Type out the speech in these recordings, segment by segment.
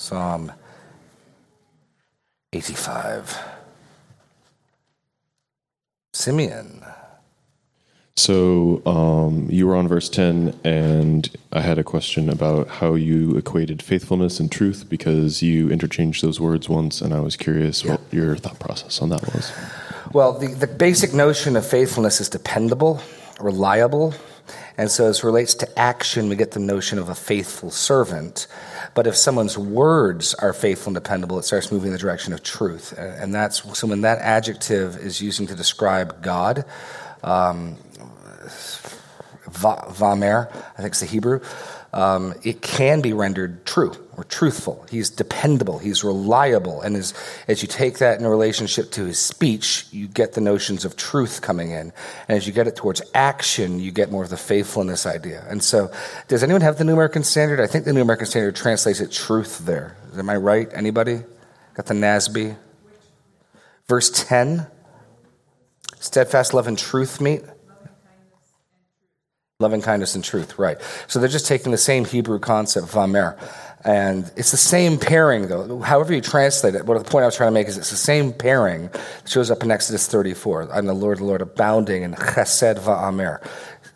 Psalm 85. Simeon. So um, you were on verse 10, and I had a question about how you equated faithfulness and truth because you interchanged those words once, and I was curious what your thought process on that was. Well, the, the basic notion of faithfulness is dependable, reliable, and so as relates to action, we get the notion of a faithful servant. But if someone's words are faithful and dependable, it starts moving in the direction of truth. And that's so when that adjective is using to describe God, um, vamer, I think it's the Hebrew, um, it can be rendered true or truthful. He's dependable, he's reliable. And as, as you take that in relationship to his speech, you get the notions of truth coming in. And as you get it towards action, you get more of the faithfulness idea. And so, does anyone have the New American Standard? I think the New American Standard translates it truth there. Am I right? Anybody? Got the NASB? Verse 10 steadfast love and truth meet. Loving kindness and truth, right. So they're just taking the same Hebrew concept, vamer. And it's the same pairing, though. However you translate it, what the point I was trying to make is it's the same pairing that shows up in Exodus 34. I'm the Lord, the Lord, abounding in chesed va'amer.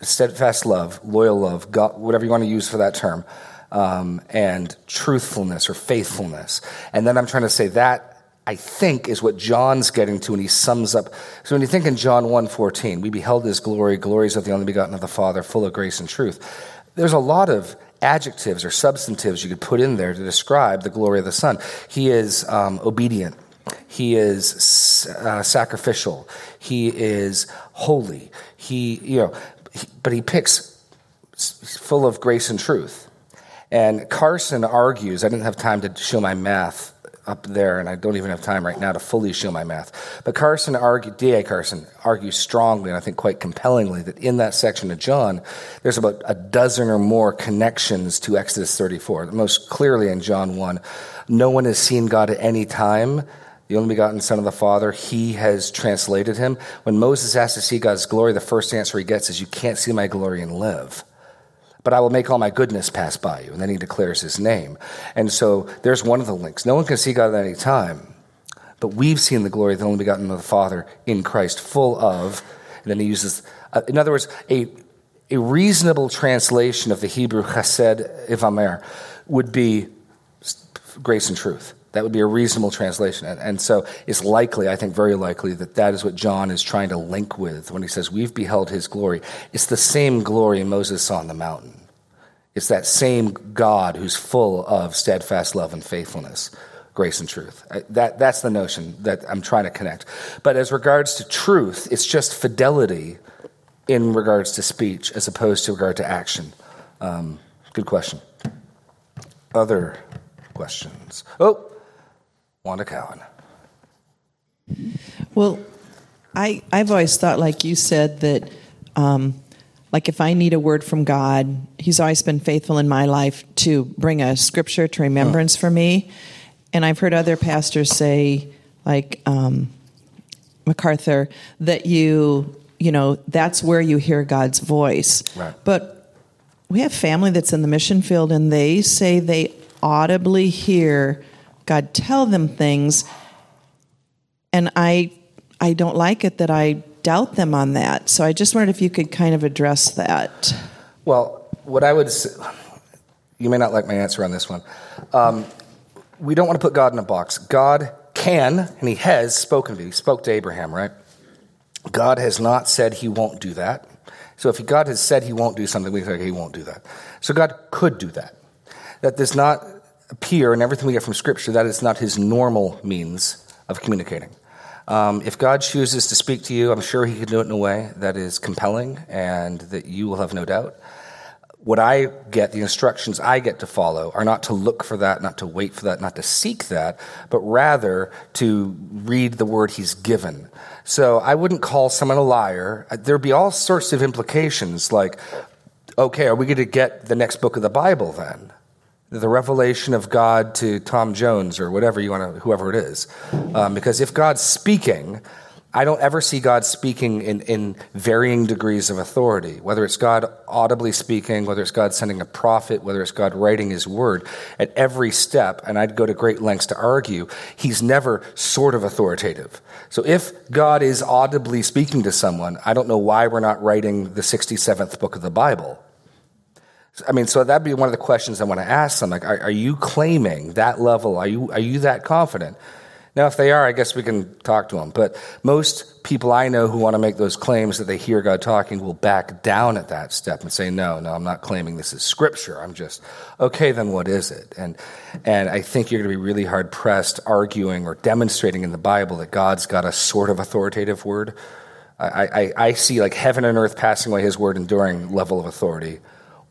Steadfast love, loyal love, God, whatever you want to use for that term, um, and truthfulness or faithfulness. And then I'm trying to say that I think is what John's getting to when he sums up. So when you think in John 1:14, we beheld his glory, glories of the only begotten of the Father, full of grace and truth. There's a lot of adjectives or substantives you could put in there to describe the glory of the Son. He is um, obedient. He is uh, sacrificial. He is holy. He, you know, he, but he picks full of grace and truth. And Carson argues, I didn't have time to show my math up there, and I don't even have time right now to fully show my math. But Carson D.A. Carson argues strongly, and I think quite compellingly, that in that section of John, there's about a dozen or more connections to Exodus 34. Most clearly in John 1, no one has seen God at any time. The only begotten Son of the Father, he has translated him. When Moses asks to see God's glory, the first answer he gets is, You can't see my glory and live but I will make all my goodness pass by you. And then he declares his name. And so there's one of the links. No one can see God at any time, but we've seen the glory of the only begotten of the Father in Christ, full of, and then he uses, uh, in other words, a, a reasonable translation of the Hebrew chesed ivamer would be grace and truth. That would be a reasonable translation. And, and, so it's likely, I think very likely, that that is what John is trying to link with when he says, We've beheld his glory. It's the same glory Moses saw on the mountain. It's that same God who's full of steadfast love and faithfulness, grace and truth. That, that's the notion that I'm trying to connect. But as regards to truth, it's just fidelity in regards to speech as opposed to regard to action. Um, good question. Other questions? Oh, Wanda Cowan. Well, I, I've always thought, like you said, that um, like if I need a word from God, He's always been faithful in my life to bring a scripture to remembrance for me. And I've heard other pastors say, like um, MacArthur, that you, you know, that's where you hear God's voice. Right. But we have family that's in the mission field, and they say they audibly hear God tell them things, and I, I don't like it that I doubt them on that. So I just wondered if you could kind of address that. Well, what I would say, you may not like my answer on this one. Um, we don't want to put God in a box. God can, and He has spoken to. He spoke to Abraham, right? God has not said He won't do that. So if God has said He won't do something, we say He won't do that. So God could do that. That does not appear in everything we get from Scripture. That is not His normal means of communicating. Um, if God chooses to speak to you, I'm sure He can do it in a way that is compelling and that you will have no doubt. What I get, the instructions I get to follow, are not to look for that, not to wait for that, not to seek that, but rather to read the word He's given. So I wouldn't call someone a liar. There'd be all sorts of implications like, okay, are we going to get the next book of the Bible then? The revelation of God to Tom Jones or whatever you want to, whoever it is. Um, because if God's speaking, I don't ever see God speaking in, in varying degrees of authority, whether it's God audibly speaking, whether it's God sending a prophet, whether it's God writing his word. At every step, and I'd go to great lengths to argue, he's never sort of authoritative. So if God is audibly speaking to someone, I don't know why we're not writing the 67th book of the Bible. I mean, so that'd be one of the questions I want to ask them. Like, are, are you claiming that level? Are you, are you that confident? Now, if they are, I guess we can talk to them. But most people I know who want to make those claims that they hear God talking will back down at that step and say, no, no, I'm not claiming this is scripture. I'm just, okay, then what is it? And, and I think you're going to be really hard pressed arguing or demonstrating in the Bible that God's got a sort of authoritative word. I, I, I see like heaven and earth passing away his word enduring level of authority,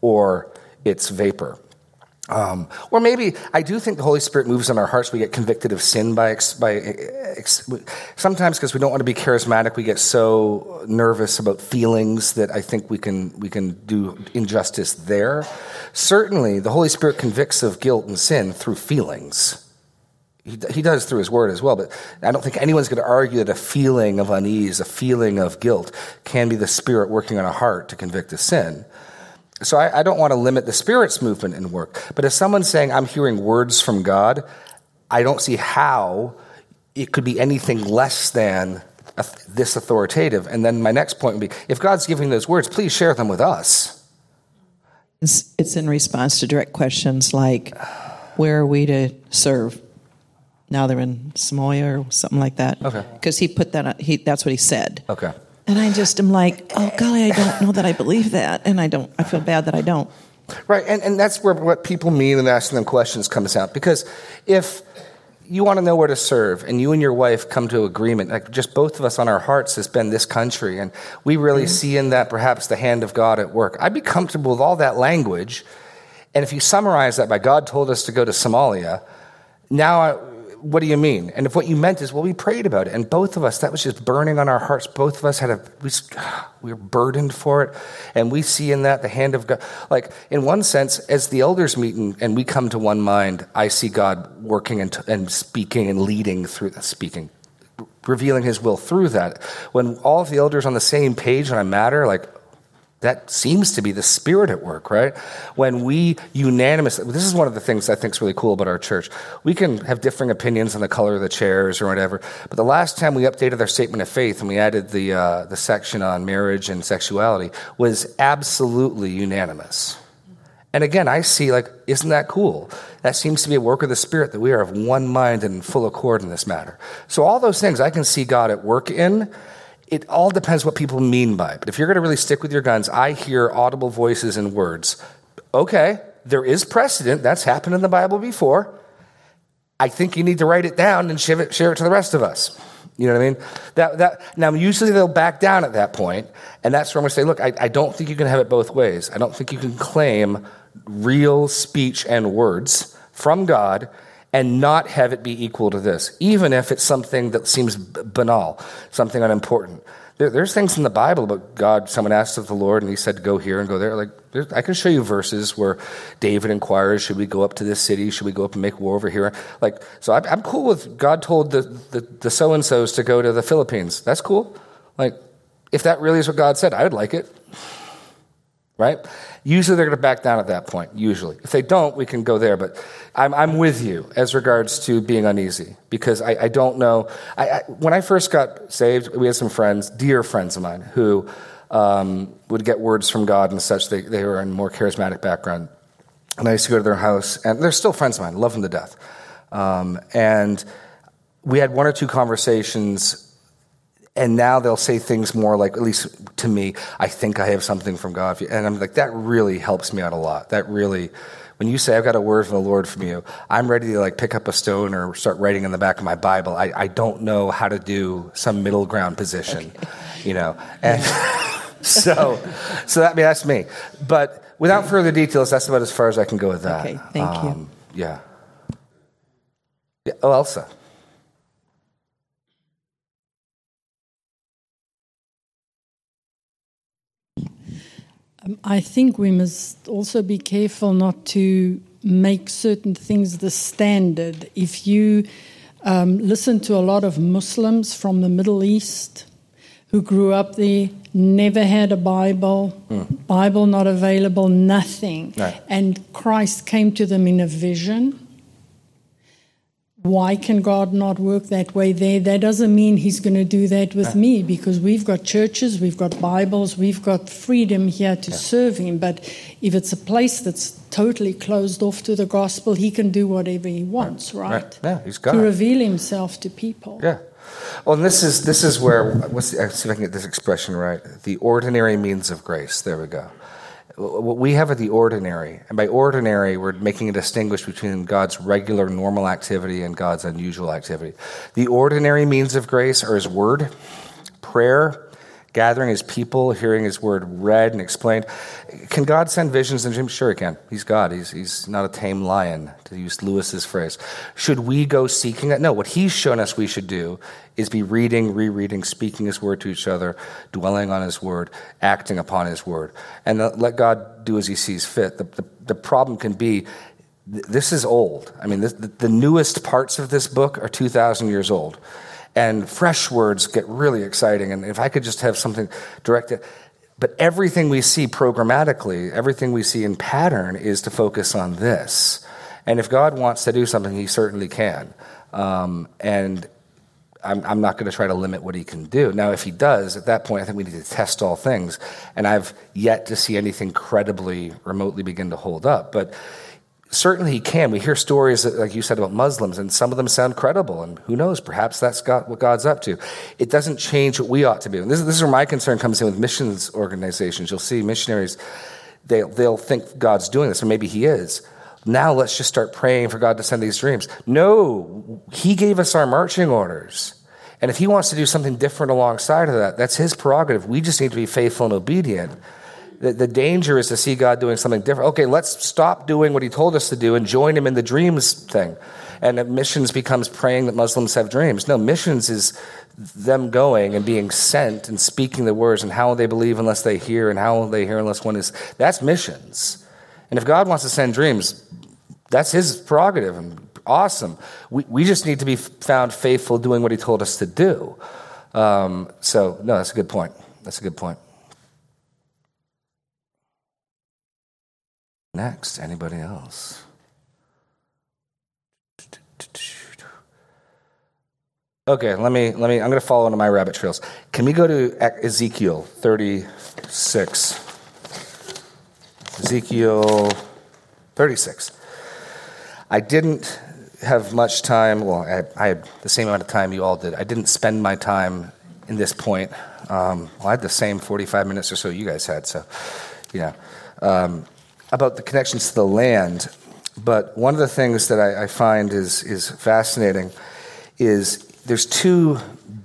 or it's vapor. Um, or maybe I do think the Holy Spirit moves in our hearts. We get convicted of sin by, by ex, sometimes because we don't want to be charismatic. We get so nervous about feelings that I think we can we can do injustice there. Certainly, the Holy Spirit convicts of guilt and sin through feelings. He, he does through his word as well, but I don't think anyone's going to argue that a feeling of unease, a feeling of guilt, can be the Spirit working on a heart to convict a sin. So I, I, don't want to limit the Spirit's movement and work. But if someone's saying, I'm hearing words from God, I don't see how it could be anything less than this authoritative. And then my next point would be if God's giving those words, please share them with us. It's, it's in response to direct questions like, where are we to serve? Now they're in Samoa or something like that. Okay. Because he put that, he, that's what he said. Okay. And I just am like, oh golly, I don't know that I believe that, and I don't. I feel bad that I don't. Right, and and that's where what people mean in asking them questions comes out because if you want to know where to serve and you and your wife come to agreement like just both of us on our hearts has been this country and we really mm-hmm. see in that perhaps the hand of god at work i'd be comfortable with all that language and if you summarize that by god told us to go to somalia now what do you mean? And if what you meant is, well, we prayed about it, and both of us, that was just burning on our hearts. Both of us had a, we, we were burdened for it, and we see in that the hand of God. Like, in one sense, as the elders meet and, and we come to one mind, I see God working and, and speaking and leading through speaking, revealing his will through that. When all of the elders on the same page on a matter, like, that seems to be the spirit at work, right? When we unanimously, this is one of the things I think is really cool about our church. We can have differing opinions on the color of the chairs or whatever, but the last time we updated our statement of faith and we added the, uh, the section on marriage and sexuality was absolutely unanimous. And again, I see, like, isn't that cool? That seems to be a work of the Spirit that we are of one mind and full accord in this matter. So, all those things I can see God at work in it all depends what people mean by it. But if you're going to really stick with your guns, I hear audible voices and words. Okay, there is precedent. That's happened in the Bible before. I think you need to write it down and share it, share it to the rest of us. You know what I mean? That, that, now, usually they'll back down at that point, and that's where I'm going to say, look, I, I don't think you can have it both ways. I don't think you can claim real speech and words from God and not have it be equal to this, even if it's something that seems banal, something unimportant. There, there's things in the Bible about God, someone asked of the Lord, and he said go here and go there. Like, I can show you verses where David inquires, should we go up to this city? Should we go up and make war over here? Like, so I'm, I'm cool with God told the, the, the so-and-sos to go to the Philippines. That's cool. Like, if that really is what God said, I would like it. Right? Usually they're going to back down at that point, usually. If they don't, we can go there. But I'm, I'm with you as regards to being uneasy because I, I don't know. I, I, when I first got saved, we had some friends, dear friends of mine, who um, would get words from God and such. They, they were in more charismatic background. And I used to go to their house, and they're still friends of mine, love them to death. Um, and we had one or two conversations and now they'll say things more like, at least to me, I think I have something from God. And I'm like, that really helps me out a lot. That really, when you say, I've got a word from the Lord from you, I'm ready to like pick up a stone or start writing in the back of my Bible. I, I don't know how to do some middle ground position, okay. you know. And so, so that, I mean, that's me. But without further details, that's about as far as I can go with that. Okay, thank um, you. Yeah. yeah. Oh, Elsa. I think we must also be careful not to make certain things the standard. If you um, listen to a lot of Muslims from the Middle East who grew up there, never had a Bible, Bible not available, nothing. Right. And Christ came to them in a vision. Why can God not work that way there? That doesn't mean He's going to do that with ah. me because we've got churches, we've got Bibles, we've got freedom here to serve Him. But if it's a place that's totally closed off to the gospel, He can do whatever He wants, right? Right. Yeah, He's To God. reveal Himself to people. Yeah. Well, and this is this is where what's the, see if I can get this expression right. The ordinary means of grace. There we go. What we have are the ordinary, and by ordinary, we're making a distinguish between God's regular, normal activity and God's unusual activity. The ordinary means of grace are His Word, prayer, gathering His people, hearing His Word read and explained. Can God send visions and dreams? Sure, He can. He's God. He's, he's not a tame lion, to use Lewis's phrase. Should we go seeking that? No. What He's shown us we should do is be reading, rereading, speaking His Word to each other, dwelling on His Word, acting upon His Word, and let God do as He sees fit. The, the, the problem can be this is old. I mean, this, the, the newest parts of this book are 2,000 years old. And fresh words get really exciting. And if I could just have something directed, but everything we see programmatically, everything we see in pattern is to focus on this. And if God wants to do something, He certainly can. Um, and I'm, I'm not going to try to limit what He can do. Now, if He does, at that point, I think we need to test all things. And I've yet to see anything credibly, remotely begin to hold up. But certainly he can. We hear stories, like you said, about Muslims, and some of them sound credible. And who knows? Perhaps that's God, what God's up to. It doesn't change what we ought to be. And this, this is where my concern comes in with missions organizations. You'll see missionaries, they, they'll think God's doing this, or maybe he is. Now let's just start praying for God to send these dreams. No, he gave us our marching orders. And if he wants to do something different alongside of that, that's his prerogative. We just need to be faithful and obedient. The, the danger is to see God doing something different. Okay, let's stop doing what He told us to do and join Him in the dreams thing. And missions becomes praying that Muslims have dreams. No, missions is them going and being sent and speaking the words and how they believe unless they hear and how they hear unless one is. That's missions. And if God wants to send dreams, that's His prerogative and awesome. We, we just need to be found faithful doing what He told us to do. Um, so, no, that's a good point. That's a good point. Next, anybody else? Okay, let me let me. I'm going to follow into my rabbit trails. Can we go to Ezekiel 36? Ezekiel 36. I didn't have much time. Well, I, I, had the same amount of time you all did. I didn't spend my time in this point. Um, well, I had the same 45 minutes or so you guys had. So, know. Um, about the connections to the land, but one of the things that I, I, find is, is fascinating is there's two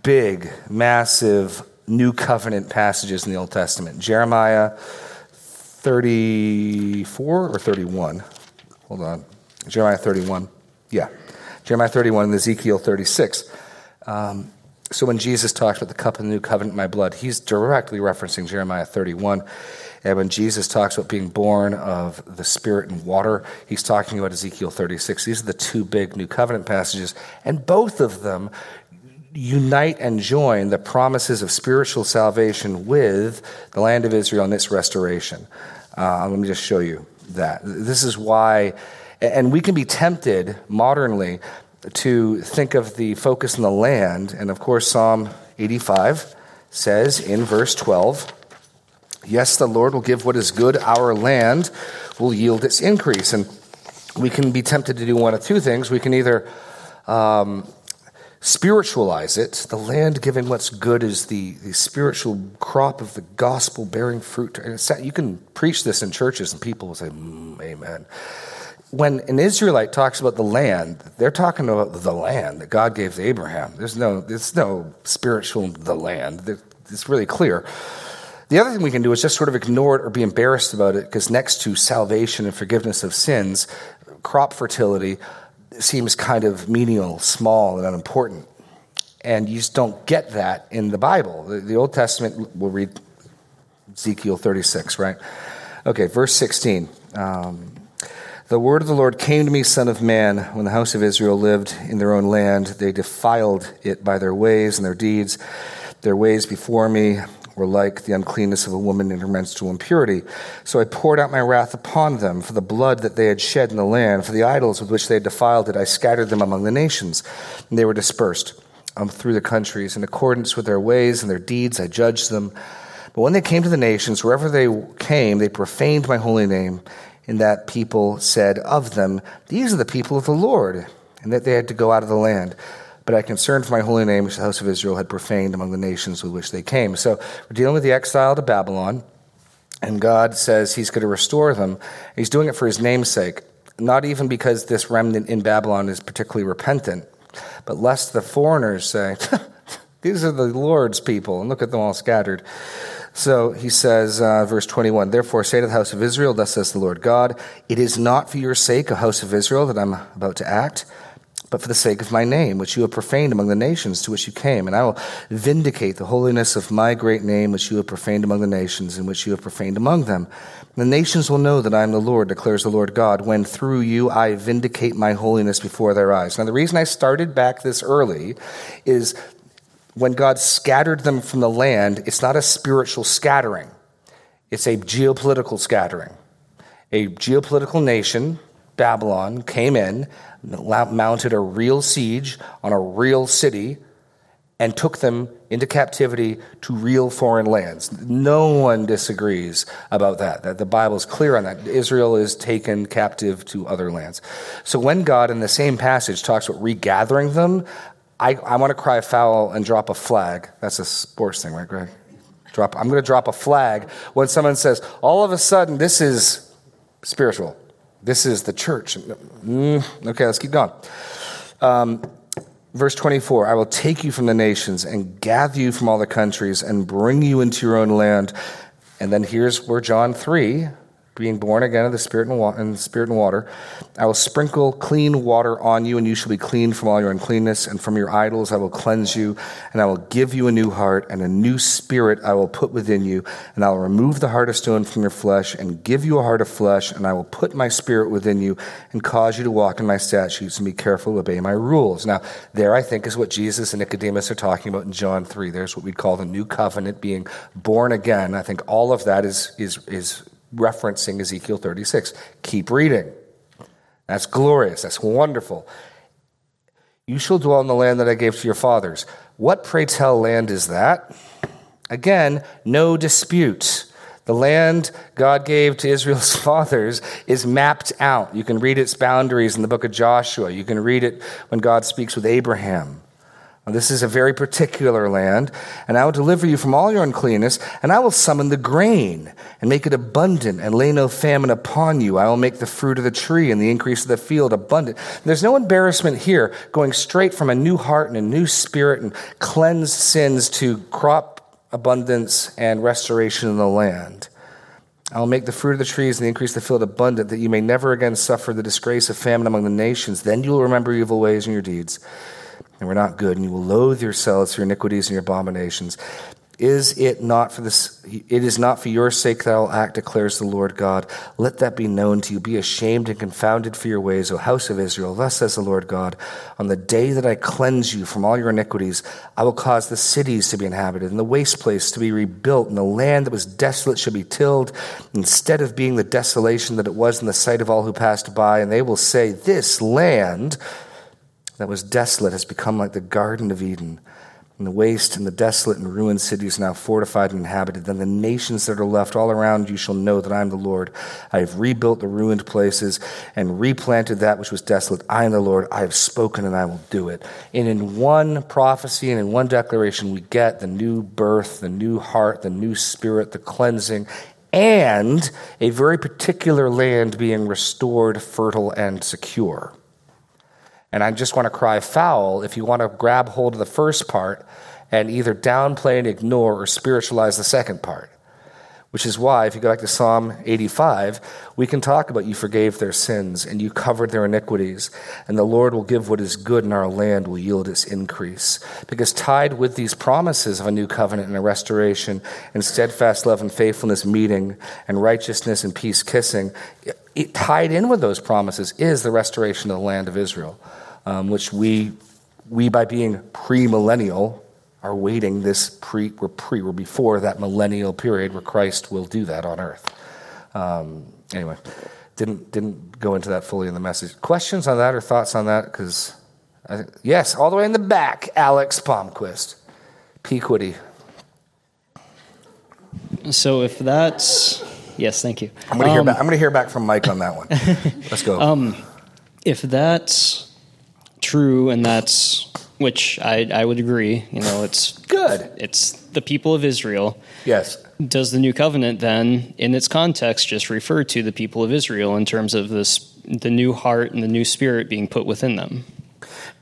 big, massive New Covenant passages in the Old Testament Jeremiah 34 or 31. Hold on. Jeremiah 31. Yeah. Jeremiah 31 and Ezekiel 36. Um, so when Jesus talks about the cup of the new covenant my blood, he's directly referencing Jeremiah 31. And when Jesus talks about being born of the Spirit and water, he's talking about Ezekiel 36. These are the two big New Covenant passages, and both of them unite and join the promises of spiritual salvation with the land of Israel and its restoration. Uh, let me just show you that. This is why, and we can be tempted modernly to think of the focus in the land, and of course, Psalm 85 says in verse 12, Yes, the Lord will give what is good. Our land will yield its increase. And we can be tempted to do one of two things. We can either um, spiritualize it. The land giving what's good is the, the spiritual crop of the gospel bearing fruit. And it's, you can preach this in churches, and people will say, mm, Amen. When an Israelite talks about the land, they're talking about the land that God gave to Abraham. There's no, there's no spiritual the land. It's really clear. The other thing we can do is just sort of ignore it or be embarrassed about it because next to salvation and forgiveness of sins, crop fertility seems kind of menial, small, and unimportant. And you just don't get that in the Bible. The, the Old Testament, we'll read Ezekiel 36, right? Okay, verse 16. Um, The word of the Lord came to me, Son of Man, when the house of Israel lived in their own land. They defiled it by their ways and their deeds. Their ways before me were like the uncleanness of a woman in her menstrual impurity. So I poured out my wrath upon them for the blood that they had shed in the land, for the idols with which they had defiled it. I scattered them among the nations, and they were dispersed um, through the countries. In accordance with their ways and their deeds, I judged them. But when they came to the nations, wherever they came, they profaned my holy name in that people said of them, These are the people of the Lord, and that they had to go out of the land. But I concerned for my holy name, which the house of Israel had profaned among the nations with which they came. So we're dealing with the exile to Babylon, and God says He's going to restore them. He's doing it for His name's sake, not even because this remnant in Babylon is particularly repentant, but lest the foreigners say, These are the Lord's people, and look at them all scattered. So he says, uh, verse 21, Therefore say to the house of Israel, Thus says the Lord God, It is not for your sake, O house of Israel, that I'm about to act, but for the sake of my name, which you have profaned among the nations to which you came. And I will vindicate the holiness of my great name, which you have profaned among the nations, and which you have profaned among them. The nations will know that I am the Lord, declares the Lord God, when through you I vindicate my holiness before their eyes. Now, the reason I started back this early is when God scattered them from the land, it's not a spiritual scattering, it's a geopolitical scattering. A geopolitical nation, Babylon, came in, mounted a real siege on a real city, and took them into captivity to real foreign lands. No one disagrees about that. That the Bible is clear on that. Israel is taken captive to other lands. So when God in the same passage talks about regathering them, I, I want to cry foul and drop a flag. That's a sports thing, right, Greg? Drop, I'm going to drop a flag when someone says, all of a sudden, this is spiritual. This is the church. Mm, okay, let's keep going. Um, verse 24 I will take you from the nations and gather you from all the countries and bring you into your own land. And then here's where John 3 being born again of the Spirit and, wa- and Spirit and water. I will sprinkle clean water on you, and you shall be clean from all your uncleanness, and from your idols I will cleanse you, and I will give you a new heart, and a new spirit I will put within you, and I will remove the heart of stone from your flesh, and give you a heart of flesh, and I will put my spirit within you, and cause you to walk in my statutes, and be careful to obey my rules. Now, there I think is what Jesus and Nicodemus are talking about in John 3. There's what we call the new covenant, being born again. I think all of that is, is, is referencing Ezekiel 36. Keep reading. That's glorious. That's wonderful. You shall dwell in the land that I gave to your fathers. What, pray tell, land is that? Again, no dispute. The land God gave to Israel's fathers is mapped out. You can read its boundaries in the book of Joshua. You can read it when God speaks with Abraham. This is a very particular land, and I will deliver you from all your uncleanness, and I will summon the grain and make it abundant and lay no famine upon you. I will make the fruit of the tree and the increase of the field abundant. And there's no embarrassment here going straight from a new heart and a new spirit and cleansed sins to crop abundance and restoration in the land. I will make the fruit of the trees and the increase of the field abundant, that you may never again suffer the disgrace of famine among the nations. Then you will remember evil ways and your deeds and we're not good, and you will loathe yourselves for your iniquities and your abominations. Is it not for this? It is not for your sake that I will act, declares the Lord God. Let that be known to you. Be ashamed and confounded for your ways, O house of Israel. Thus says the Lord God: On the day that I cleanse you from all your iniquities, I will cause the cities to be inhabited, and the waste place to be rebuilt, and the land that was desolate shall be tilled, instead of being the desolation that it was in the sight of all who passed by. And they will say, This land that was desolate has become like the Garden of Eden. And the waste and the desolate and ruined cities now fortified and inhabited. Then the nations that are left all around you shall know that I am the Lord. I have rebuilt the ruined places and replanted that which was desolate. I am the Lord. I have spoken and I will do it. And in one prophecy and in one declaration, we get the new birth, the new heart, the new spirit, the cleansing, and a very particular land being restored, fertile, and secure. And I just want to cry foul if you want to grab hold of the first part and either downplay and ignore or spiritualize the second part. Which is why, if you go back to Psalm 85, we can talk about you forgave their sins and you covered their iniquities, and the Lord will give what is good and our land will yield its increase. Because tied with these promises of a new covenant and a restoration, and steadfast love and faithfulness meeting, and righteousness and peace kissing, it, tied in with those promises is the restoration of the land of Israel, um, which we, we, by being premillennial, are waiting this pre we're pre we're before that millennial period where Christ will do that on earth. Um, anyway, didn't didn't go into that fully in the message. Questions on that or thoughts on that? Because yes, all the way in the back, Alex Palmquist, Pequity. So if that's yes, thank you. I'm going to um, hear back. I'm going to hear back from Mike on that one. Let's go. Um, if that's true and that's which I, I would agree. You know, it's good. It's the people of Israel. Yes. Does the new covenant then, in its context, just refer to the people of Israel in terms of this, the new heart and the new spirit being put within them?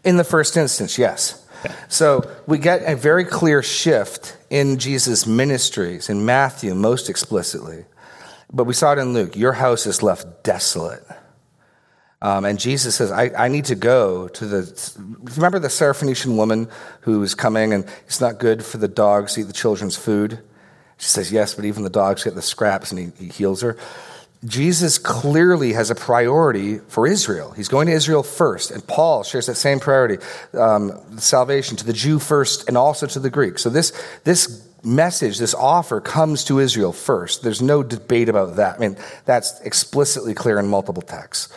In the first instance, yes. Okay. So we get a very clear shift in Jesus' ministries, in Matthew most explicitly. But we saw it in Luke. Your house is left desolate. Um, and Jesus says, I, I, need to go to the. Remember the Syrophoenician woman who was coming and it's not good for the dogs to eat the children's food? She says, Yes, but even the dogs get the scraps, and he, he heals her. Jesus clearly has a priority for Israel. He's going to Israel first, and Paul shares that same priority um, salvation to the Jew first and also to the Greek. So, this, this message, this offer comes to Israel first. There's no debate about that. I mean, that's explicitly clear in multiple texts.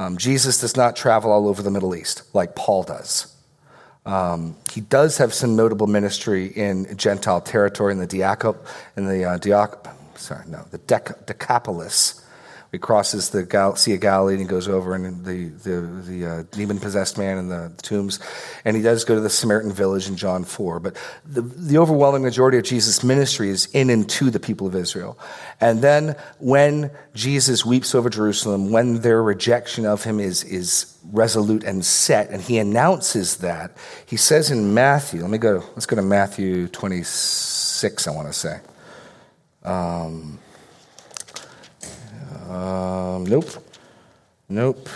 Um, Jesus does not travel all over the Middle East like Paul does. Um, he does have some notable ministry in Gentile territory in the Diaco, in the uh, sorry, no, the Dec- Decapolis, he crosses the Gal- Sea of Galilee and he goes over and the, the, the uh, demon possessed man in the, tombs. And he does go to the Samaritan village in John 4. But the, the overwhelming majority of Jesus' ministry is in and to the people of Israel. And then when Jesus weeps over Jerusalem, when their rejection of him is, is resolute and set, and he announces that, he says in Matthew, let me go, let's go to Matthew 26, I want to say. Um, um, nope. Nope.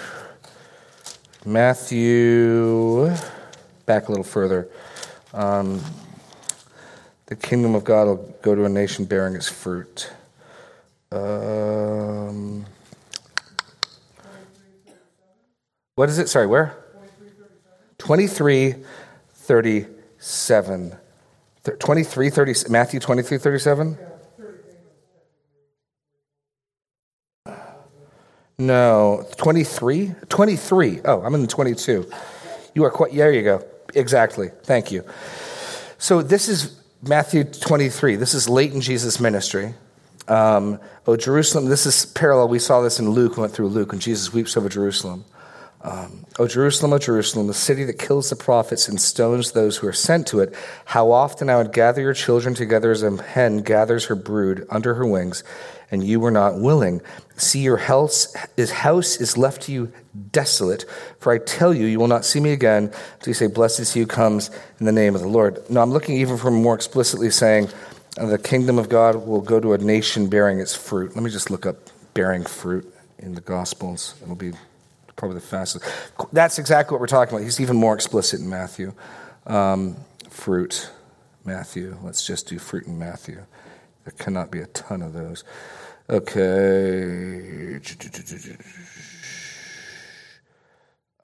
Matthew, back a little further. Um, the kingdom of God will go to a nation bearing its fruit. Um, what is it? Sorry, where? 23 37. 23 30, Matthew 23 37? No, 23? 23. Oh, I'm in the 22. You are quite, there you go. Exactly. Thank you. So this is Matthew 23. This is late in Jesus' ministry. Um, oh, Jerusalem, this is parallel. We saw this in Luke, we went through Luke, when Jesus weeps over Jerusalem. Um, o Jerusalem, oh, Jerusalem, the city that kills the prophets and stones those who are sent to it, how often I would gather your children together as a hen gathers her brood under her wings, and you were not willing. See, your house is, house is left to you desolate, for I tell you, you will not see me again until you say, Blessed is he who comes in the name of the Lord. Now, I'm looking even for more explicitly saying, uh, the kingdom of God will go to a nation bearing its fruit. Let me just look up bearing fruit in the Gospels. It'll be probably the fastest. That's exactly what we're talking about. He's even more explicit in Matthew. Um, fruit, Matthew. Let's just do fruit in Matthew. There cannot be a ton of those. Okay.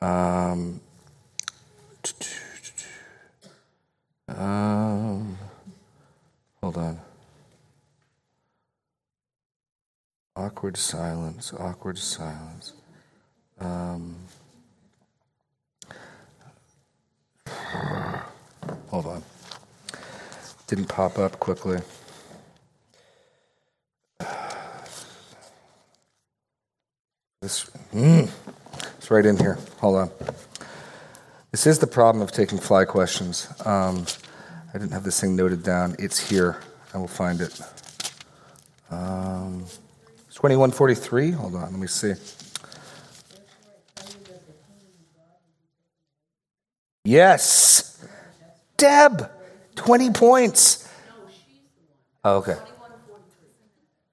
Um, um, hold on. Awkward silence, awkward silence. Um, hold on. Didn't pop up quickly. This, mm, it's right in here. Hold on. This is the problem of taking fly questions. Um, I didn't have this thing noted down. It's here. I will find it. Um, 2143. Hold on. Let me see. Yes. Deb, 20 points. Oh, okay.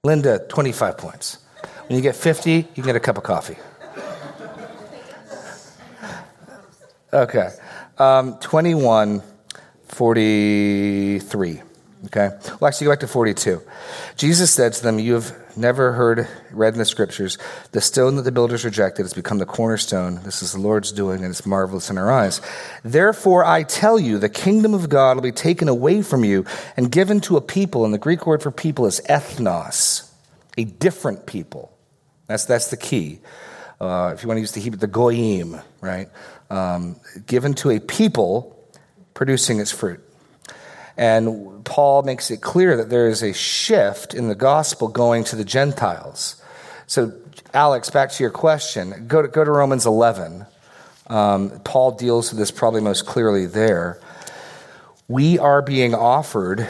Linda, 25 points. When you get 50, you can get a cup of coffee. Okay. Um, 21, 43. Okay? Well, actually, go back to 42. Jesus said to them, You have never heard, read in the scriptures, the stone that the builders rejected has become the cornerstone. This is the Lord's doing, and it's marvelous in our eyes. Therefore, I tell you, the kingdom of God will be taken away from you and given to a people, and the Greek word for people is ethnos, a different people. That's, that's the key. Uh, if you want to use the Hebrew, the goyim, right? Um, given to a people producing its fruit. And Paul makes it clear that there is a shift in the gospel going to the Gentiles. So, Alex, back to your question. Go to, go to Romans 11. Um, Paul deals with this probably most clearly there. We are being offered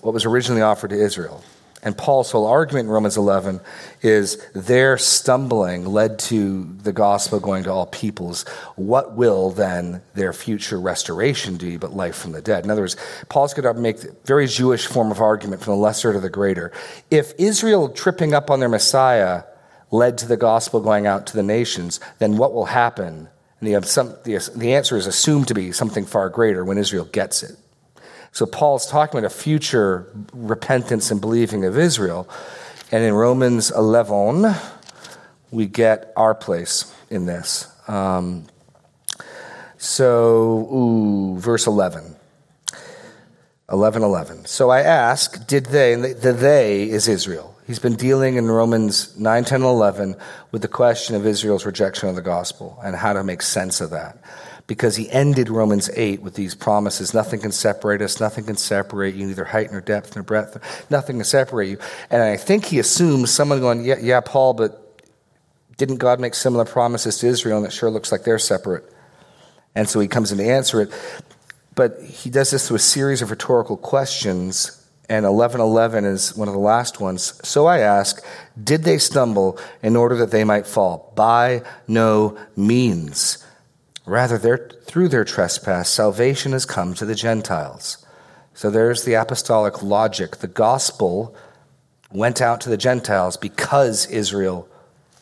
what was originally offered to Israel. And Paul's whole argument in Romans 11 is their stumbling led to the gospel going to all peoples. What will then their future restoration do but life from the dead? In other words, Paul's going to make a very Jewish form of argument from the lesser to the greater. If Israel tripping up on their Messiah led to the gospel going out to the nations, then what will happen? And the, the, the answer is assumed to be something far greater when Israel gets it. So Paul's talking about a future repentance and believing of Israel. And in Romans 11, we get our place in this. Um, so, ooh, verse 11. 11 11. So I ask, did they, and the, the they is Israel. He's been dealing in Romans 9, 10, and 11 with the question of Israel's rejection of the gospel and how to make sense of that because he ended Romans 8 with these promises nothing can separate us, nothing can separate you, neither height nor depth nor breadth, nothing can separate you. And I think he assumes someone going, Yeah, yeah Paul, but didn't God make similar promises to Israel? And it sure looks like they're separate. And so he comes in to answer it. But he does this through a series of rhetorical questions and 1111 is one of the last ones. So I ask, did they stumble in order that they might fall? By no means. Rather, through their trespass, salvation has come to the Gentiles. So there's the apostolic logic. The gospel went out to the Gentiles because Israel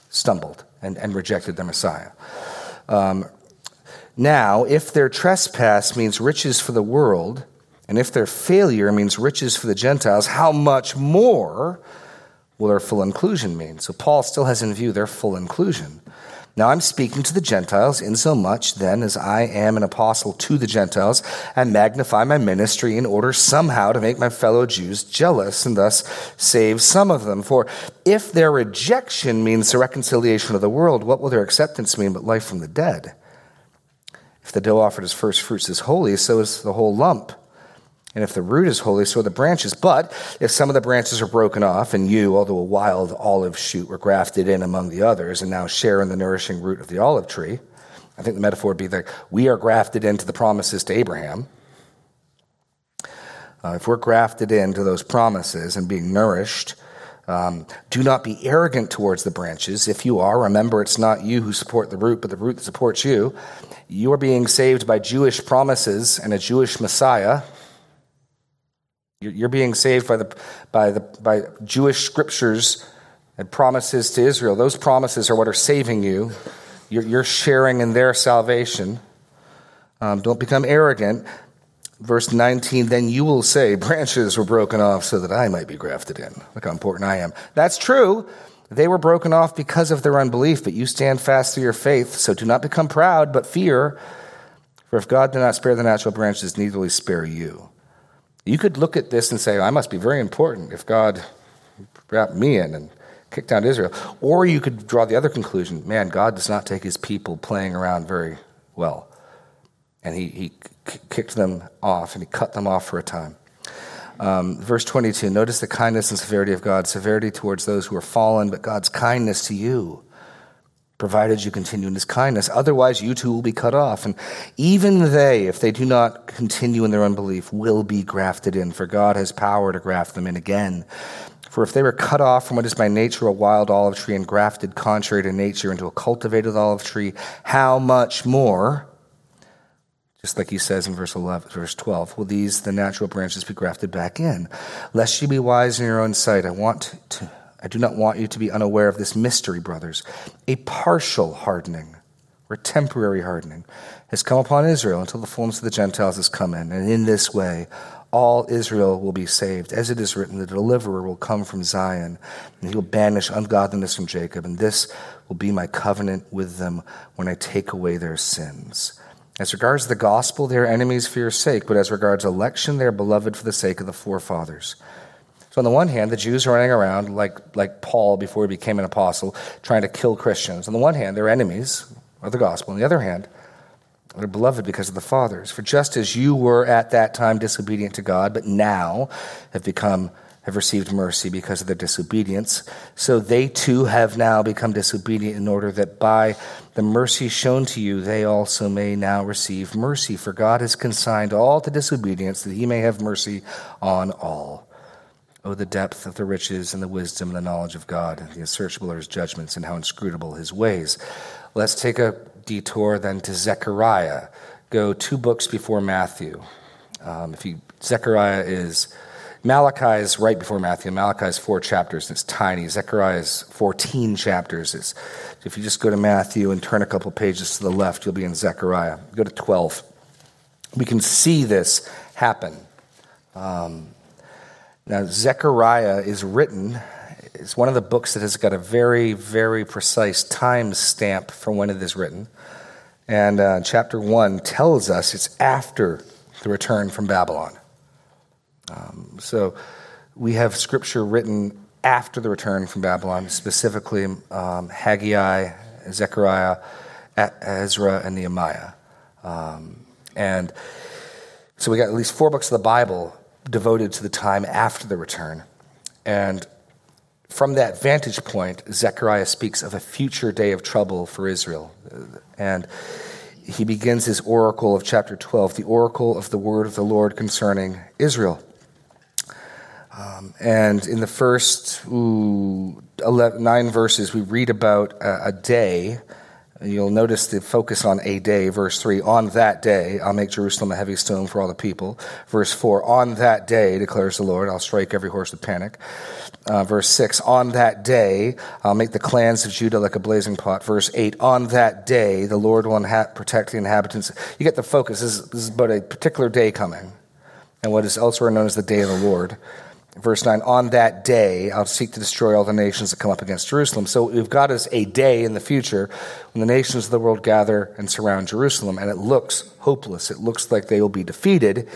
stumbled and, and rejected the Messiah. Um, now, if their trespass means riches for the world, and if their failure means riches for the Gentiles, how much more will their full inclusion mean? So Paul still has in view their full inclusion. Now I'm speaking to the Gentiles, insomuch then as I am an apostle to the Gentiles, and magnify my ministry in order somehow to make my fellow Jews jealous, and thus save some of them. For if their rejection means the reconciliation of the world, what will their acceptance mean but life from the dead? If the dough offered as first fruits is holy, so is the whole lump. And if the root is holy, so are the branches. But if some of the branches are broken off, and you, although a wild olive shoot, were grafted in among the others, and now share in the nourishing root of the olive tree, I think the metaphor would be that we are grafted into the promises to Abraham. Uh, if we're grafted into those promises and being nourished, um, do not be arrogant towards the branches. If you are, remember it's not you who support the root, but the root that supports you. You are being saved by Jewish promises and a Jewish Messiah you're being saved by, the, by, the, by Jewish scriptures and promises to Israel. Those promises are what are saving you. You're, you're sharing in their salvation. Um, don't become arrogant. Verse 19, then you will say, Branches were broken off so that I might be grafted in. Look how important I am. That's true. They were broken off because of their unbelief, but you stand fast through your faith. So do not become proud, but fear. For if God did not spare the natural branches, neither will he spare you. You could look at this and say, I must be very important if God wrapped me in and kicked out Israel. Or you could draw the other conclusion man, God does not take his people playing around very well. And he, he kicked them off and he cut them off for a time. Um, verse 22 notice the kindness and severity of God, severity towards those who are fallen, but God's kindness to you provided you continue in his kindness. Otherwise, you too will be cut off. And even they, if they do not continue in their unbelief, will be grafted in, for God has power to graft them in again. For if they were cut off from what is by nature a wild olive tree and grafted contrary to nature into a cultivated olive tree, how much more? Just like he says in verse 11, verse 12, will these, the natural branches, be grafted back in? Lest you be wise in your own sight, I want to, I do not want you to be unaware of this mystery, brothers. A partial hardening, or temporary hardening, has come upon Israel until the fullness of the Gentiles has come in. And in this way, all Israel will be saved. As it is written, the deliverer will come from Zion, and he will banish ungodliness from Jacob, and this will be my covenant with them when I take away their sins. As regards the gospel, they are enemies for your sake, but as regards election, they are beloved for the sake of the forefathers. So, on the one hand, the Jews are running around like, like Paul before he became an apostle, trying to kill Christians. On the one hand, they're enemies of the gospel. On the other hand, they're beloved because of the fathers. For just as you were at that time disobedient to God, but now have become have received mercy because of their disobedience, so they too have now become disobedient in order that by the mercy shown to you they also may now receive mercy. For God has consigned all to disobedience that he may have mercy on all. Oh, the depth of the riches and the wisdom and the knowledge of God, and the unsearchable are his judgments and how inscrutable his ways. Let's take a detour then to Zechariah. Go two books before Matthew. Um, if you Zechariah is Malachi is right before Matthew. Malachi is four chapters. And it's tiny. Zechariah is 14 chapters. It's, if you just go to Matthew and turn a couple pages to the left, you'll be in Zechariah. Go to 12. We can see this happen. Um, now, Zechariah is written, it's one of the books that has got a very, very precise time stamp for when it is written. And uh, chapter 1 tells us it's after the return from Babylon. Um, so we have scripture written after the return from Babylon, specifically um, Haggai, Zechariah, Ezra, and Nehemiah. Um, and so we got at least four books of the Bible devoted to the time after the return. And from that vantage point, Zechariah speaks of a future day of trouble for Israel. And he begins his oracle of chapter 12, the oracle of the word of the Lord concerning Israel. Um, and in the first ooh, 11, nine verses, we read about a, a day. You'll notice the focus on a day. Verse 3 On that day, I'll make Jerusalem a heavy stone for all the people. Verse 4 On that day, declares the Lord, I'll strike every horse with panic. Uh, verse 6 On that day, I'll make the clans of Judah like a blazing pot. Verse 8 On that day, the Lord will inha- protect the inhabitants. You get the focus. This is, this is about a particular day coming, and what is elsewhere known as the day of the Lord verse 9, on that day, I'll seek to destroy all the nations that come up against Jerusalem. So we've got us a day in the future when the nations of the world gather and surround Jerusalem, and it looks hopeless. It looks like they will be defeated.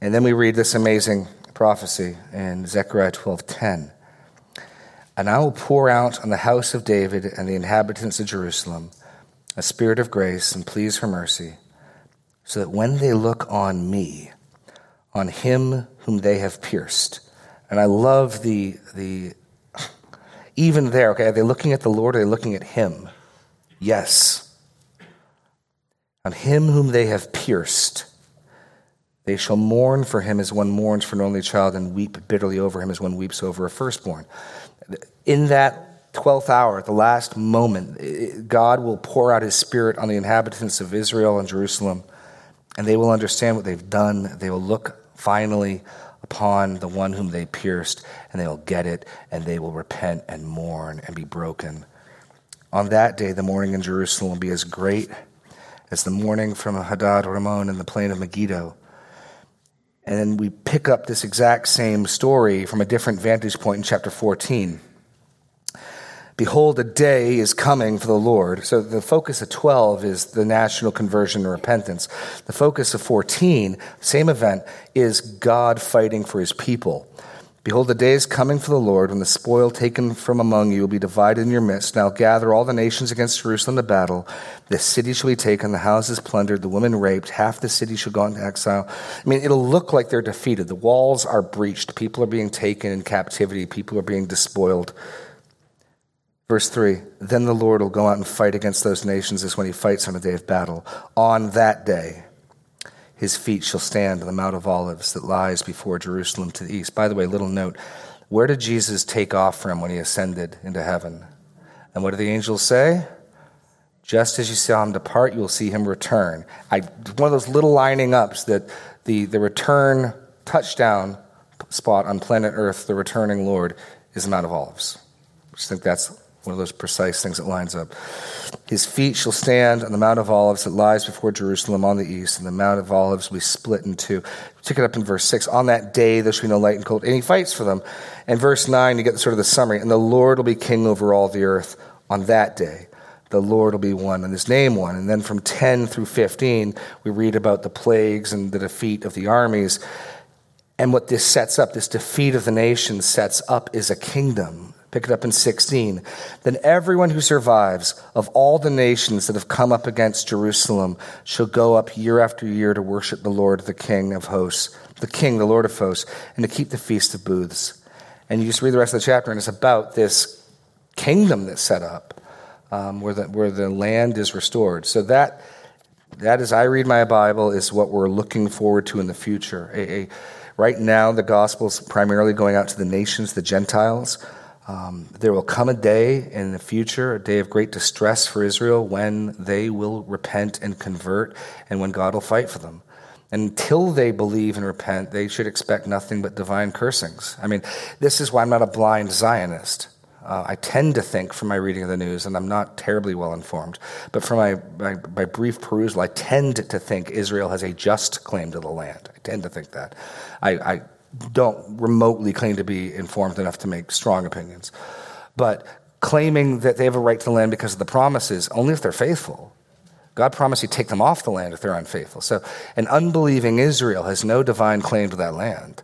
And then we read this amazing prophecy in Zechariah 12:10. And I will pour out on the house of David and the inhabitants of Jerusalem a spirit of grace and pleas for mercy, so that when they look on me, on him whom they have pierced, and I love the, the even there, okay, are they looking at the Lord or are they looking at Him? Yes. On Him whom they have pierced, they shall mourn for him as one mourns for an only child and weep bitterly over him as one weeps over a firstborn. In that 12th hour, at the last moment, God will pour out his spirit on the inhabitants of Israel and Jerusalem, and they will understand what they've done. They will look finally upon the one whom they pierced, and they will get it, and they will repent and mourn and be broken. On that day, the mourning in Jerusalem will be as great as the mourning from Hadad Rimmon in the plain of Megiddo. And then we pick up this exact same story from a different vantage point in chapter 14. Behold, a day is coming for the Lord. So the focus of 12 is the national conversion and repentance. The focus of 14, same event, is God fighting for his people. Behold, the day is coming for the Lord when the spoil taken from among you will be divided in your midst. Now gather all the nations against Jerusalem to battle. The city shall be taken, the houses plundered, the women raped, half the city shall go into exile. I mean, it'll look like they're defeated. The walls are breached, people are being taken in captivity, people are being despoiled. Verse 3 Then the Lord will go out and fight against those nations as when he fights on a day of battle. On that day, his feet shall stand on the Mount of Olives that lies before Jerusalem to the east. By the way, little note where did Jesus take off from when he ascended into heaven? And what do the angels say? Just as you saw him depart, you will see him return. I, one of those little lining ups that the, the return touchdown spot on planet Earth, the returning Lord, is the Mount of Olives. I just think that's one of those precise things that lines up. His feet shall stand on the Mount of Olives that lies before Jerusalem on the east, and the Mount of Olives will be split in two. Take it up in verse 6. On that day there shall be no light and cold. And he fights for them. And verse 9, you get sort of the summary. And the Lord will be king over all the earth on that day. The Lord will be one, and his name one. And then from 10 through 15, we read about the plagues and the defeat of the armies. And what this sets up, this defeat of the nations sets up, is a kingdom. Pick it up in 16. Then everyone who survives of all the nations that have come up against Jerusalem shall go up year after year to worship the Lord, the King of hosts, the King, the Lord of hosts, and to keep the Feast of Booths. And you just read the rest of the chapter, and it's about this kingdom that's set up um, where, the, where the land is restored. So that, that, as I read my Bible, is what we're looking forward to in the future. A, a, Right now, the gospel is primarily going out to the nations, the Gentiles. Um, there will come a day in the future, a day of great distress for Israel, when they will repent and convert, and when God will fight for them. Until they believe and repent, they should expect nothing but divine cursings. I mean, this is why I'm not a blind Zionist. Uh, I tend to think from my reading of the news, and I'm not terribly well informed, but from my, my, my, brief perusal, I tend to think Israel has a just claim to the land. I tend to think that. I, I don't remotely claim to be informed enough to make strong opinions. But claiming that they have a right to the land because of the promises, only if they're faithful. God promised he'd take them off the land if they're unfaithful. So an unbelieving Israel has no divine claim to that land.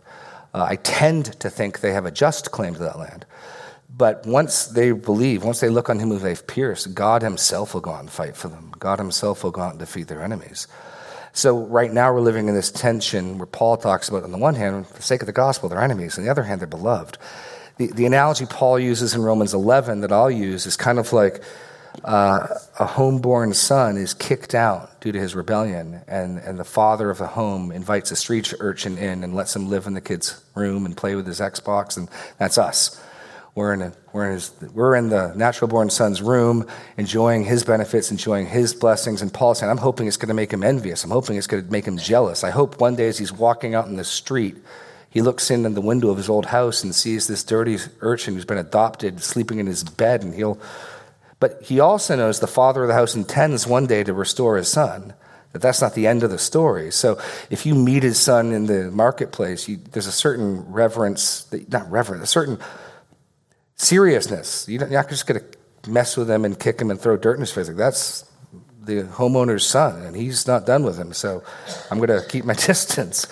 Uh, I tend to think they have a just claim to that land. But once they believe, once they look on him who they've pierced, God himself will go out and fight for them. God himself will go out and defeat their enemies. So right now we're living in this tension where Paul talks about, on the one hand, for the sake of the gospel, they're enemies. On the other hand, they're beloved. The, the analogy Paul uses in Romans 11 that I'll use is kind of like uh, a homeborn son is kicked out due to his rebellion, and, and the father of the home invites a street urchin in and lets him live in the kid's room and play with his Xbox, and that's us. We're in, a, we're, in his, we're in the natural born son's room, enjoying his benefits, enjoying his blessings. And Paul saying, I'm hoping it's going to make him envious. I'm hoping it's going to make him jealous. I hope one day as he's walking out in the street, he looks in at the window of his old house and sees this dirty urchin who's been adopted sleeping in his bed. And he'll, but he also knows the father of the house intends one day to restore his son that that's not the end of the story. So if you meet his son in the marketplace, you, there's a certain reverence, that, not reverence, a certain seriousness. You're not just going to mess with him and kick him and throw dirt in his face. Like, that's the homeowner's son, and he's not done with him. So I'm going to keep my distance.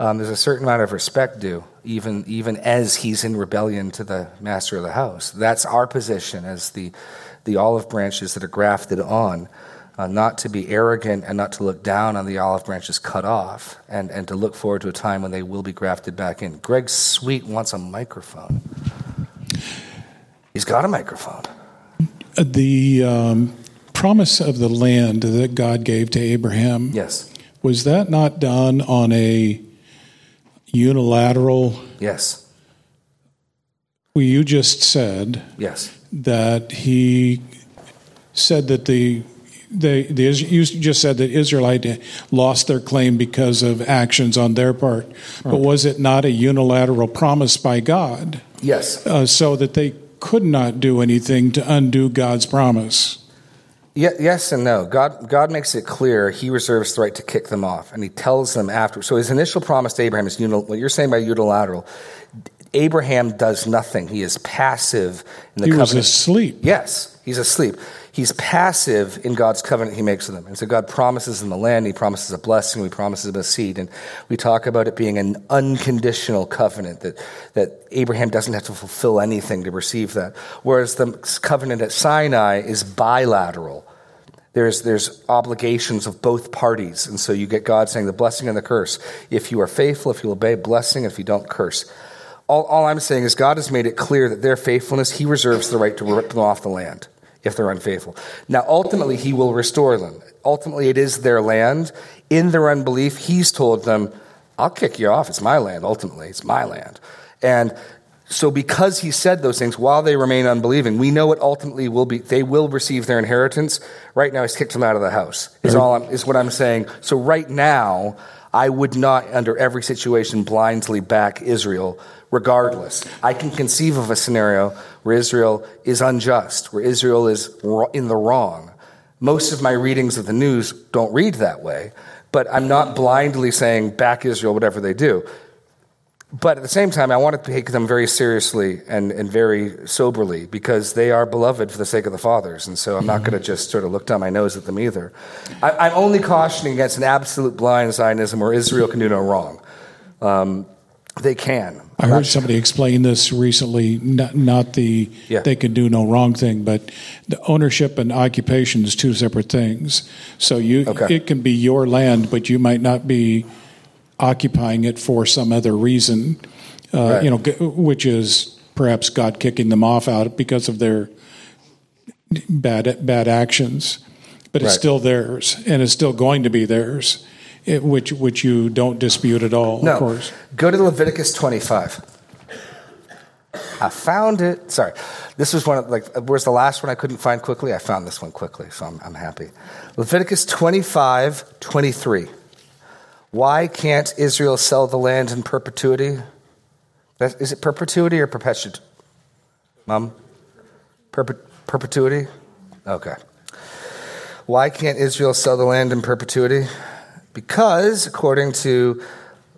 Um, there's a certain amount of respect due, even even as he's in rebellion to the master of the house. That's our position as the the olive branches that are grafted on. Uh, not to be arrogant and not to look down on the olive branches cut off, and, and to look forward to a time when they will be grafted back in. Greg Sweet wants a microphone. He's got a microphone. The um, promise of the land that God gave to Abraham. Yes. Was that not done on a unilateral? Yes. Well, you just said. Yes. That he said that the the, the, you just said that Israelite lost their claim because of actions on their part, right. but was it not a unilateral promise by God? Yes. Uh, so that they could not do anything to undo God's promise. yes and no. God, God makes it clear He reserves the right to kick them off, and He tells them after. So His initial promise to Abraham is unil, what you're saying by unilateral. Abraham does nothing. He is passive in the he covenant. He was asleep. Yes, he's asleep. He's passive in God's covenant he makes with them. And so God promises him the land, he promises a blessing, he promises him a seed. And we talk about it being an unconditional covenant, that, that Abraham doesn't have to fulfill anything to receive that. Whereas the covenant at Sinai is bilateral. There's, there's obligations of both parties. And so you get God saying the blessing and the curse. If you are faithful, if you obey, blessing, if you don't, curse. All, all I'm saying is God has made it clear that their faithfulness, He reserves the right to rip them off the land if they're unfaithful. Now, ultimately, He will restore them. Ultimately, it is their land. In their unbelief, He's told them, I'll kick you off. It's my land, ultimately. It's my land. And So because he said those things while they remain unbelieving, we know it ultimately will be they will receive their inheritance. Right now he's kicked them out of the house. Is all I'm, is what I'm saying. So right now I would not under every situation blindly back Israel regardless. I can conceive of a scenario where Israel is unjust, where Israel is in the wrong. Most of my readings of the news don't read that way, but I'm not blindly saying back Israel whatever they do. But at the same time, I want to take them very seriously and, and very soberly because they are beloved for the sake of the fathers. And so I'm not going to just sort of look down my nose at them either. I, am only cautioning against an absolute blind Zionism where Israel can do no wrong. Um, they can. I heard somebody explain this recently, not, not the yeah. they can do no wrong thing, but the ownership and occupation is two separate things. So you okay. it can be your land, but you might not be occupying it for some other reason, uh, right. you know, which is perhaps God kicking them off out because of their bad bad actions. But it's right. still theirs, and it's still going to be theirs, it, which which you don't dispute at all. No. Of course. Go to Leviticus twenty five. I found it. Sorry, this was one of like. Where's the last one I couldn't find quickly? I found this one quickly, so I'm, I'm happy. Leviticus 25, 23. Why can't Israel sell the land in perpetuity? Is it perpetuity or perpetuity? Mom? Perpet- perpetuity? Okay. Why can't Israel sell the land in perpetuity? Because, according to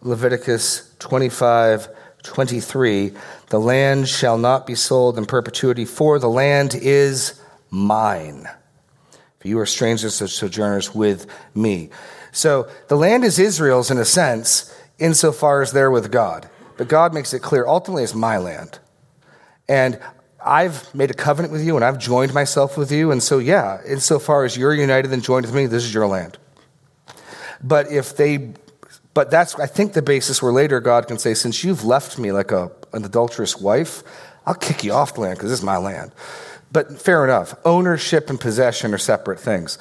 Leviticus 25 23, the land shall not be sold in perpetuity, for the land is mine. For you are strangers and sojourners with me. So the land is Israel's in a sense, insofar as they're with God. But God makes it clear ultimately it's my land. And I've made a covenant with you and I've joined myself with you. And so, yeah, insofar as you're united and joined with me, this is your land. But if they, but that's, I think, the basis where later God can say, since you've left me like a, an adulterous wife, I'll kick you off the land because this is my land. But fair enough. Ownership and possession are separate things.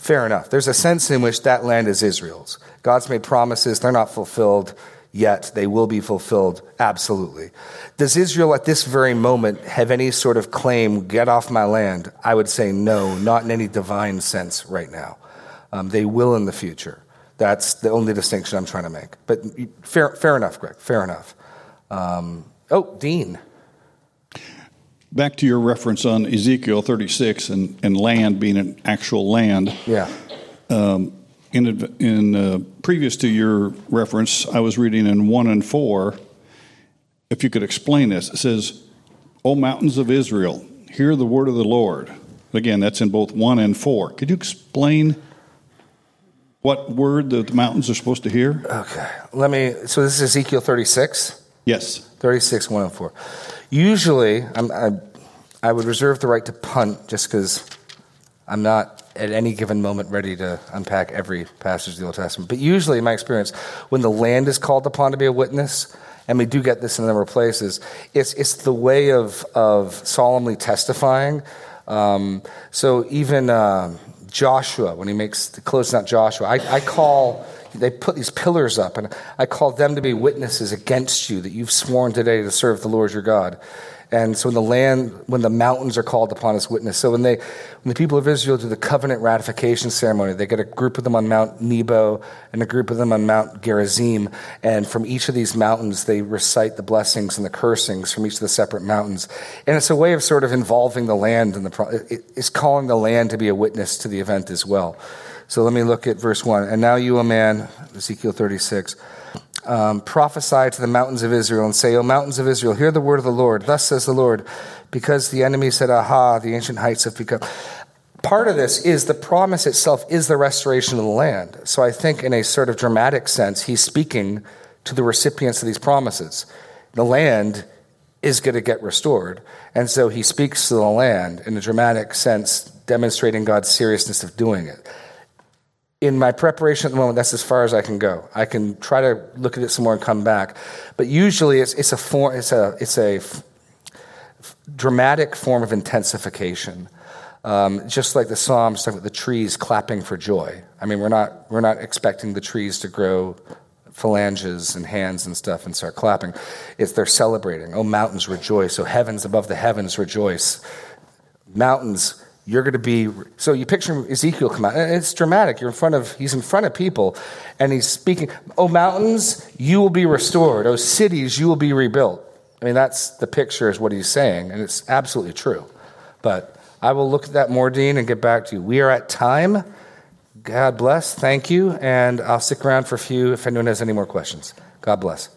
Fair enough. There's a sense in which that land is Israel's. God's made promises, they're not fulfilled yet. They will be fulfilled, absolutely. Does Israel at this very moment have any sort of claim, get off my land? I would say no, not in any divine sense right now. Um, they will in the future. That's the only distinction I'm trying to make. But fair, fair enough, Greg, fair enough. Um, oh, Dean back to your reference on Ezekiel 36 and, and land being an actual land. Yeah. Um, in in uh, previous to your reference, I was reading in 1 and 4. If you could explain this, it says, O mountains of Israel, hear the word of the Lord. Again, that's in both 1 and 4. Could you explain what word the mountains are supposed to hear? Okay. Let me, so this is Ezekiel 36? Yes. 36, 1 and 4. Usually, I, I would reserve the right to punt just because I'm not at any given moment ready to unpack every passage of the Old Testament. But usually, in my experience, when the land is called upon to be a witness, and we do get this in a number of places, it's, it's the way of, of solemnly testifying. Um, so even uh, Joshua, when he makes the closing not Joshua, I, I call they put these pillars up, and I call them to be witnesses against you that you've sworn today to serve the Lord your God. And so when the land, when the mountains are called upon as witness. So when they, when the people of Israel do the covenant ratification ceremony, they get a group of them on Mount Nebo and a group of them on Mount Gerizim. And from each of these mountains, they recite the blessings and the cursings from each of the separate mountains. And it's a way of sort of involving the land and the, it's calling the land to be a witness to the event as well. So let me look at verse 1. And now you, a man, Ezekiel 36, um, prophesy to the mountains of Israel and say, O mountains of Israel, hear the word of the Lord. Thus says the Lord, because the enemy said, Aha, the ancient heights have become. Part of this is the promise itself is the restoration of the land. So I think, in a sort of dramatic sense, he's speaking to the recipients of these promises. The land is going to get restored. And so he speaks to the land in a dramatic sense, demonstrating God's seriousness of doing it in my preparation at the moment, that's as far as I can go. I can try to look at it some more and come back, but usually it's, it's a form, it's a it's a f- dramatic form of intensification. Um, just like the Psalms talk about the trees clapping for joy. I mean, we're not we're not expecting the trees to grow phalanges and hands and stuff and start clapping. It's they're celebrating. Oh, mountains rejoice. Oh, heavens above the heavens rejoice. Mountains, you're going to be. So you picture Ezekiel come out. It's dramatic. You're in front of. He's in front of people, and he's speaking. Oh, mountains, you will be restored. Oh, cities, you will be rebuilt. I mean, that's the picture, is what he's saying, and it's absolutely true. But I will look at that more, Dean, and get back to you. We are at time. God bless. Thank you. And I'll stick around for a few if anyone has any more questions. God bless.